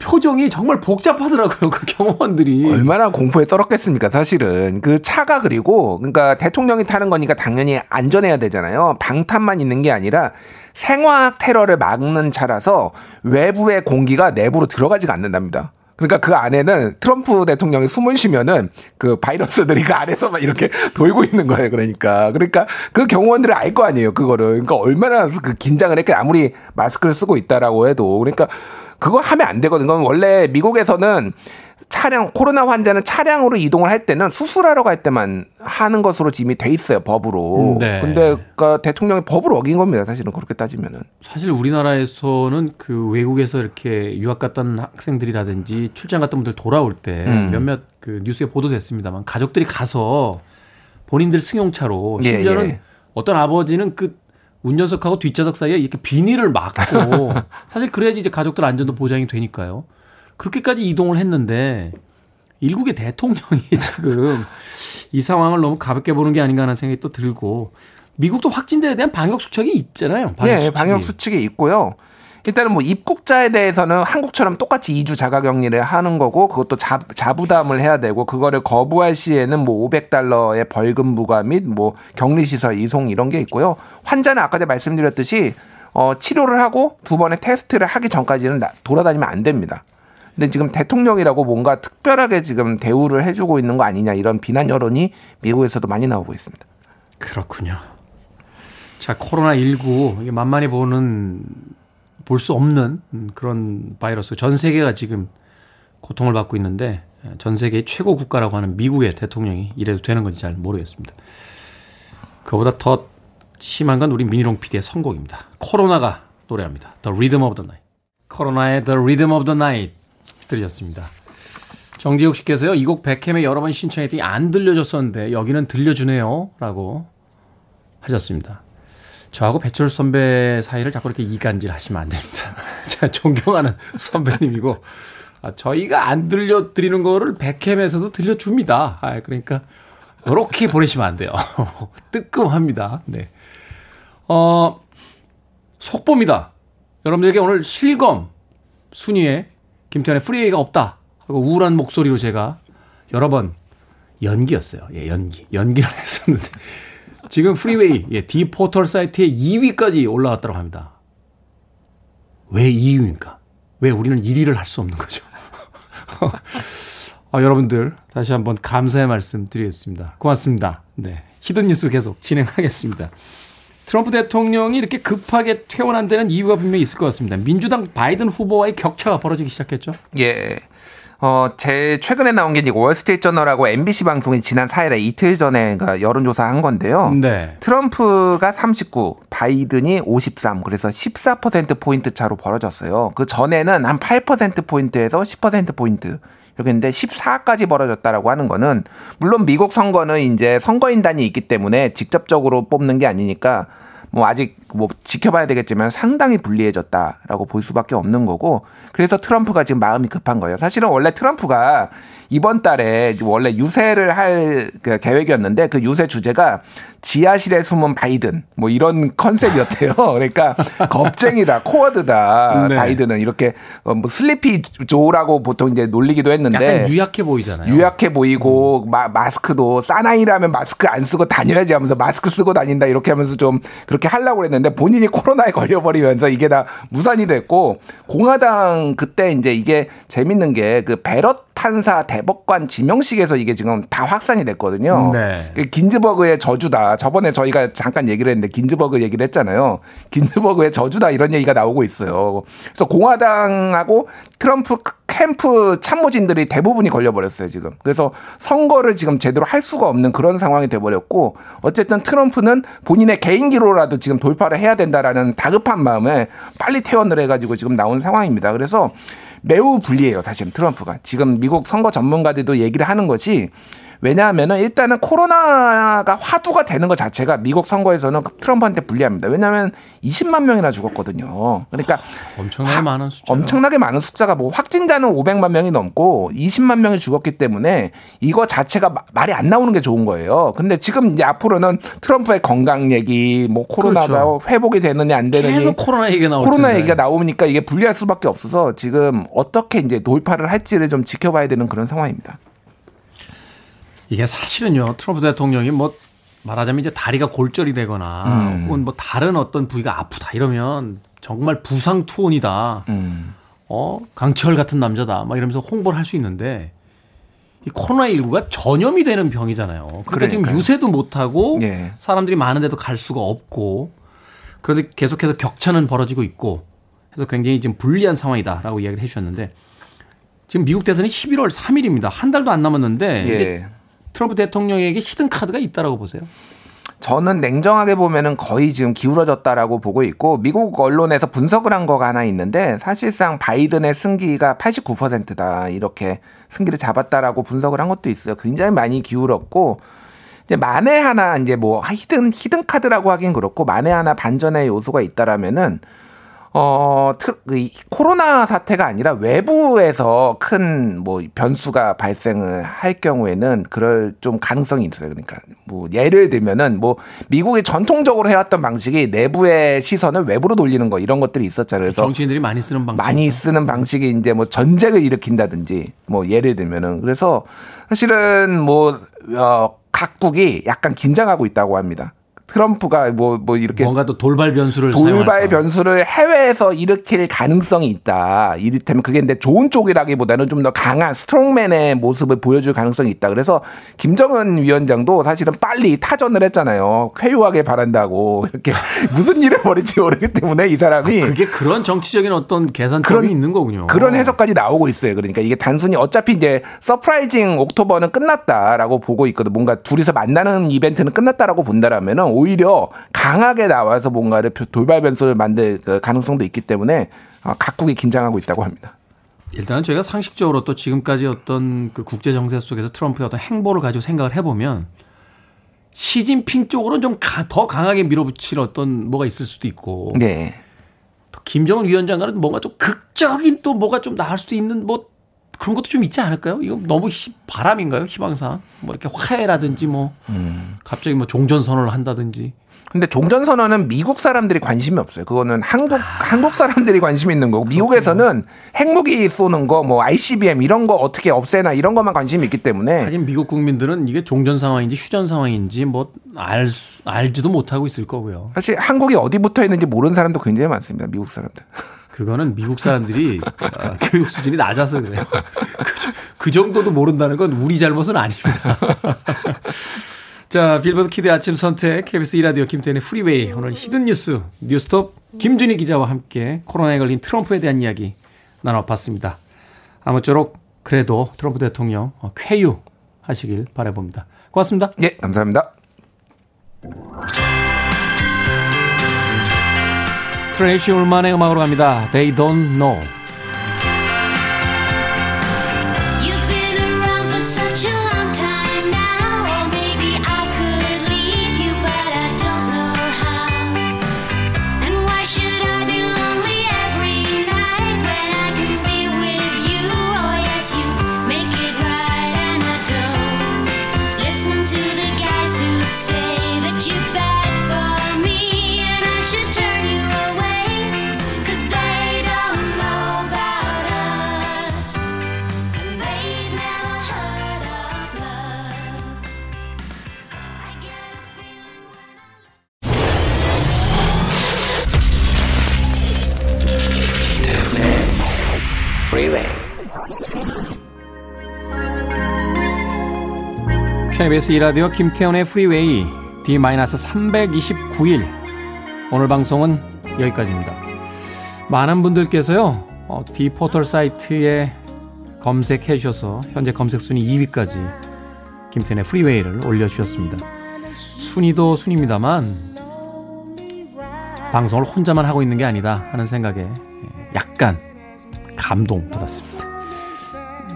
표정이 정말 복잡하더라고요. 그 경호원들이. 얼마나 공포에 떨었겠습니까, 사실은. 그 차가 그리고, 그러니까 대통령이 타는 거니까 당연히 안전해야 되잖아요. 방탄만 있는 게 아니라 생화학 테러를 막는 차라서 외부의 공기가 내부로 들어가지가 않는답니다. 그러니까 그 안에는 트럼프 대통령이 숨을 쉬면은 그 바이러스들이 그 안에서만 이렇게 돌고 있는 거예요. 그러니까. 그러니까 그 경호원들은 알거 아니에요. 그거를. 그러니까 얼마나 그 긴장을 했겠 아무리 마스크를 쓰고 있다라고 해도. 그러니까 그거 하면 안 되거든요. 그건 원래 미국에서는 차량 코로나 환자는 차량으로 이동을 할 때는 수술하러 갈 때만 하는 것으로 이미 돼 있어요 법으로. 네. 근데 그 대통령이 법을 어긴 겁니다. 사실은 그렇게 따지면은. 사실 우리나라에서는 그 외국에서 이렇게 유학 갔던 학생들이라든지 출장 갔던 분들 돌아올 때 음. 몇몇 그 뉴스에 보도됐습니다만 가족들이 가서 본인들 승용차로 예, 심지어는 예. 어떤 아버지는 그 운전석하고 뒷좌석 사이에 이렇게 비닐을 막고 사실 그래야지 이제 가족들 안전도 보장이 되니까요. 그렇게까지 이동을 했는데 일국의 대통령이 지금 이 상황을 너무 가볍게 보는 게 아닌가 하는 생각이 또 들고 미국도 확진자에 대한 방역 수칙이 있잖아요. 방역 네, 수칙이. 방역 수칙이 있고요. 일단은 뭐 입국자에 대해서는 한국처럼 똑같이 2주 자가격리를 하는 거고 그것도 자, 자부담을 해야 되고 그거를 거부할 시에는 뭐 500달러의 벌금 부과 및 뭐 격리시설 이송 이런 게 있고요. 환자는 아까 제가 말씀드렸듯이 어, 치료를 하고 두 번의 테스트를 하기 전까지는 나- 돌아다니면 안 됩니다. 근데 지금 대통령이라고 뭔가 특별하게 지금 대우를 해주고 있는 거 아니냐 이런 비난 여론이 미국에서도 많이 나오고 있습니다. 그렇군요. 자, 코로나19 이게 만만히 보는 볼 수 없는 음, 그런 바이러스 전 세계가 지금 고통을 받고 있는데 전 세계의 최고 국가라고 하는 미국의 대통령이 이래도 되는 건지 잘 모르겠습니다. 그보다 더 심한 건 우리 미니롱 PD의 선곡입니다. 코로나가 노래합니다. The Rhythm of the Night. 코로나의 The Rhythm of the Night 들으셨습니다. 정지욱 씨께서요, 이 곡 백햄에 여러 번 신청했더니 안 들려줬었는데 여기는 들려주네요. 라고 하셨습니다. 저하고 배철 선배 사이를 자꾸 이렇게 이간질 하시면 안 됩니다. 제가 존경하는 선배님이고, 아, 저희가 안 들려드리는 거를 백햄에서도 들려줍니다. 아, 그러니까, 이렇게 보내시면 안 돼요. 뜨끔합니다. 네. 어, 속보입니다. 여러분들에게 오늘 실검 순위에 김태훈의 프리웨이가 없다 하고 우울한 목소리로 제가 여러 번 연기였어요. 예, 연기. 연기를 했었는데 지금 프리웨이 예, D 포털 사이트에 2위까지 올라왔다고 합니다. 왜 2위입니까? 왜 우리는 1위를 할 수 없는 거죠? 아, 여러분들 다시 한번 감사의 말씀 드리겠습니다. 고맙습니다. 네. 히든 뉴스 계속 진행하겠습니다. 트럼프 대통령이 이렇게 급하게 퇴원한 데는 이유가 분명히 있을 것 같습니다. 민주당 바이든 후보와의 격차가 벌어지기 시작했죠. 예. 어, 제 최근에 나온 게 월스트리트 저널하고 MBC 방송이 지난 4일에 이틀 전에 그러니까 여론조사 한 건데요. 네. 트럼프가 39, 바이든이 53, 그래서 14%포인트 차로 벌어졌어요. 그 전에는 한 8%포인트에서 10%포인트. 이렇게 했는데 14까지 벌어졌다라고 하는 거는 물론 미국 선거는 이제 선거인단이 있기 때문에 직접적으로 뽑는 게 아니니까 뭐 아직 뭐 지켜봐야 되겠지만 상당히 불리해졌다라고 볼 수밖에 없는 거고 그래서 트럼프가 지금 마음이 급한 거예요. 사실은 원래 트럼프가 이번 달에 원래 유세를 할 그 계획이었는데 그 유세 주제가 지하실에 숨은 바이든 뭐 이런 컨셉이었대요. 그러니까 겁쟁이다, 코어드다. 네. 바이든은 이렇게 어, 뭐 슬리피 조라고 보통 이제 놀리기도 했는데 약간 유약해 보이잖아요. 유약해 보이고 마, 마스크도 사나이라면 마스크 안 쓰고 다녀야지 하면서 마스크 쓰고 다닌다 이렇게 하면서 좀 그렇게 하려고 그랬는데 본인이 코로나에 걸려버리면서 이게 다 무산이 됐고 공화당 그때 이제 이게 재밌는 게 그 베럿 판사 대법관 지명식에서 이게 지금 다 확산이 됐거든요. 네. 그 긴즈버그의 저주다. 저번에 저희가 잠깐 얘기를 했는데 긴즈버그 얘기를 했잖아요. 긴즈버그의 저주다 이런 얘기가 나오고 있어요. 그래서 공화당하고 트럼프 캠프 참모진들이 대부분이 걸려버렸어요 지금. 그래서 선거를 지금 제대로 할 수가 없는 그런 상황이 돼버렸고 어쨌든 트럼프는 본인의 개인기로라도 지금 돌파를 해야 된다라는 다급한 마음에 빨리 퇴원을 해가지고 지금 나온 상황입니다. 그래서 매우 불리해요, 사실은 트럼프가. 지금 미국 선거 전문가들도 얘기를 하는 것이 왜냐하면은 일단은 코로나가 화두가 되는 것 자체가 미국 선거에서는 트럼프한테 불리합니다. 왜냐하면 20만 명이나 죽었거든요. 그러니까 엄청나게 많은 숫자. 엄청나게 많은 숫자가 뭐 확진자는 500만 명이 넘고 20만 명이 죽었기 때문에 이거 자체가 마- 말이 안 나오는 게 좋은 거예요. 근데 지금 이제 앞으로는 트럼프의 건강 얘기, 뭐 코로나가 그렇죠. 회복이 되느냐 안 되느냐 계속 코로나 얘기가 나올 코로나 텐데. 얘기가 나오니까 이게 불리할 수밖에 없어서 지금 어떻게 이제 돌파를 할지를 좀 지켜봐야 되는 그런 상황입니다. 이게 사실은요 트럼프 대통령이 뭐 말하자면 이제 다리가 골절이 되거나 음. 혹은 뭐 다른 어떤 부위가 아프다 이러면 정말 부상 투혼이다. 음. 어 강철 같은 남자다. 막 이러면서 홍보를 할 수 있는데 이 코로나 19가 전염이 되는 병이잖아요. 그러니까 지금 그러니까요. 유세도 못 하고 예. 사람들이 많은데도 갈 수가 없고 그런데 계속해서 격차는 벌어지고 있고 해서 굉장히 지금 불리한 상황이다라고 이야기를 해주셨는데 지금 미국 대선이 11월 3일입니다. 한 달도 안 남았는데 예. 트럼프 대통령에게 히든 카드가 있다라고 보세요. 저는 냉정하게 보면은 거의 지금 기울어졌다라고 보고 있고 미국 언론에서 분석을 한 거가 하나 있는데 사실상 바이든의 승기가 89%다 이렇게 승기를 잡았다라고 분석을 한 것도 있어요. 굉장히 많이 기울었고 이제 만에 하나 이제 뭐 히든 히든 카드라고 하긴 그렇고 만에 하나 반전의 요소가 있다라면은 어, 트, 그이 코로나 사태가 아니라 외부에서 큰 뭐 변수가 발생을 할 경우에는 그럴 좀 가능성이 있어요. 그러니까 뭐 예를 들면은 뭐 미국이 전통적으로 해왔던 방식이 내부의 시선을 외부로 돌리는 거 이런 것들이 있었잖아요. 그래서 정치인들이 많이 쓰는 방식. 많이 쓰는 방식이 이제 뭐 전쟁을 일으킨다든지 뭐 예를 들면은 그래서 사실은 뭐 어, 각국이 약간 긴장하고 있다고 합니다. 트럼프가 뭐뭐 이렇게 뭔가 또 돌발 변수를 돌발. 변수를 해외에서 일으킬 가능성이 있다. 이를테면 그게 근데 좋은 쪽이라기보다는 좀 더 강한 strongman의 모습을 보여줄 가능성이 있다. 그래서 김정은 위원장도 사실은 빨리 타전을 했잖아요. 쾌유하게 바란다고 이렇게 무슨 일을 벌일지 모르기 때문에 이 사람이 아, 그게 그런 정치적인 어떤 계산점이 그런- 있는 거군요. 그런 해석까지 나오고 있어요. 그러니까 이게 단순히 어차피 이제 surprising October는 끝났다라고 보고 있거든. 뭔가 둘이서 만나는 이벤트는 끝났다라고 본다라면은 오히려 강하게 나와서 뭔가를 표- 돌발 변수를 만들 그 가능성도 있기 때문에 어, 각국이 긴장하고 있다고 합니다. 일단은 저희가 상식적으로 또 지금까지 어떤 그 국제 정세 속에서 트럼프의 어떤 행보를 가지고 생각을 해보면 시진핑 쪽으로는 좀 더 강하게 밀어붙일 어떤 뭐가 있을 수도 있고 네. 또 김정은 위원장과는 뭔가 좀 극적인 또 뭐가 좀 나올 수도 있는 뭐 그런 것도 좀 있지 않을까요? 이거 너무 희- 바람인가요? 희망사 뭐 이렇게 화해라든지 뭐 갑자기 뭐 종전 선언을 한다든지 근데 종전 선언은 미국 사람들이 관심이 없어요. 그거는 한국 아. 한국 사람들이 관심이 있는 거고 미국에서는 핵무기 쏘는 거, 뭐 ICBM 이런 거 어떻게 없애나 이런 것만 관심이 있기 때문에 하긴 미국 국민들은 이게 종전 상황인지 휴전 상황인지 뭐알 알지도 못하고 있을 거고요. 사실 한국이 어디 붙어 있는지 모르는 사람도 굉장히 많습니다. 미국 사람들. 그거는 미국 사람들이 어, 교육 수준이 낮아서 그래요. 그, 정- 그 정도도 모른다는 건 우리 잘못은 아닙니다. 자, 빌보드 kid 아침 선택 KBS 2라디오 김태훈의 프리웨이 오늘 히든 뉴스 뉴스톱 김준일 기자와 함께 코로나에 걸린 트럼프에 대한 이야기 나눠봤습니다. 아무쪼록 그래도 트럼프 대통령 어, 쾌유 하시길 바라봅니다. 고맙습니다. 예, 감사합니다. 트레이시 올만의 음악으로 갑니다. They don't know. KBS 이라디오 김태훈의 프리웨이 D-329일 오늘 방송은 여기까지입니다. 많은 분들께서요 어, D 포털 사이트에 검색해 주셔서 현재 검색 순위 2위까지 김태훈의 프리웨이를 올려주셨습니다. 순위도 순위입니다만 방송을 혼자만 하고 있는 게 아니다 하는 생각에 약간 감동 받았습니다.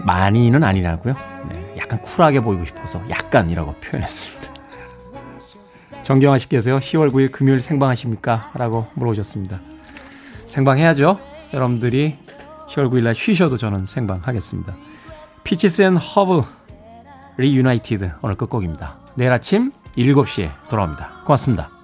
많이는 아니라고요. 네, 약간 쿨하게 보이고 싶어서 약간이라고 표현했습니다. 정경아 씨께서요. 10월 9일 금요일 생방하십니까? 라고 물어보셨습니다. 생방해야죠. 여러분들이 10월 9일 날 쉬셔도 저는 생방하겠습니다. Peaches and Herb Reunited 오늘 끝곡입니다. 내일 아침 7시에 돌아옵니다. 고맙습니다.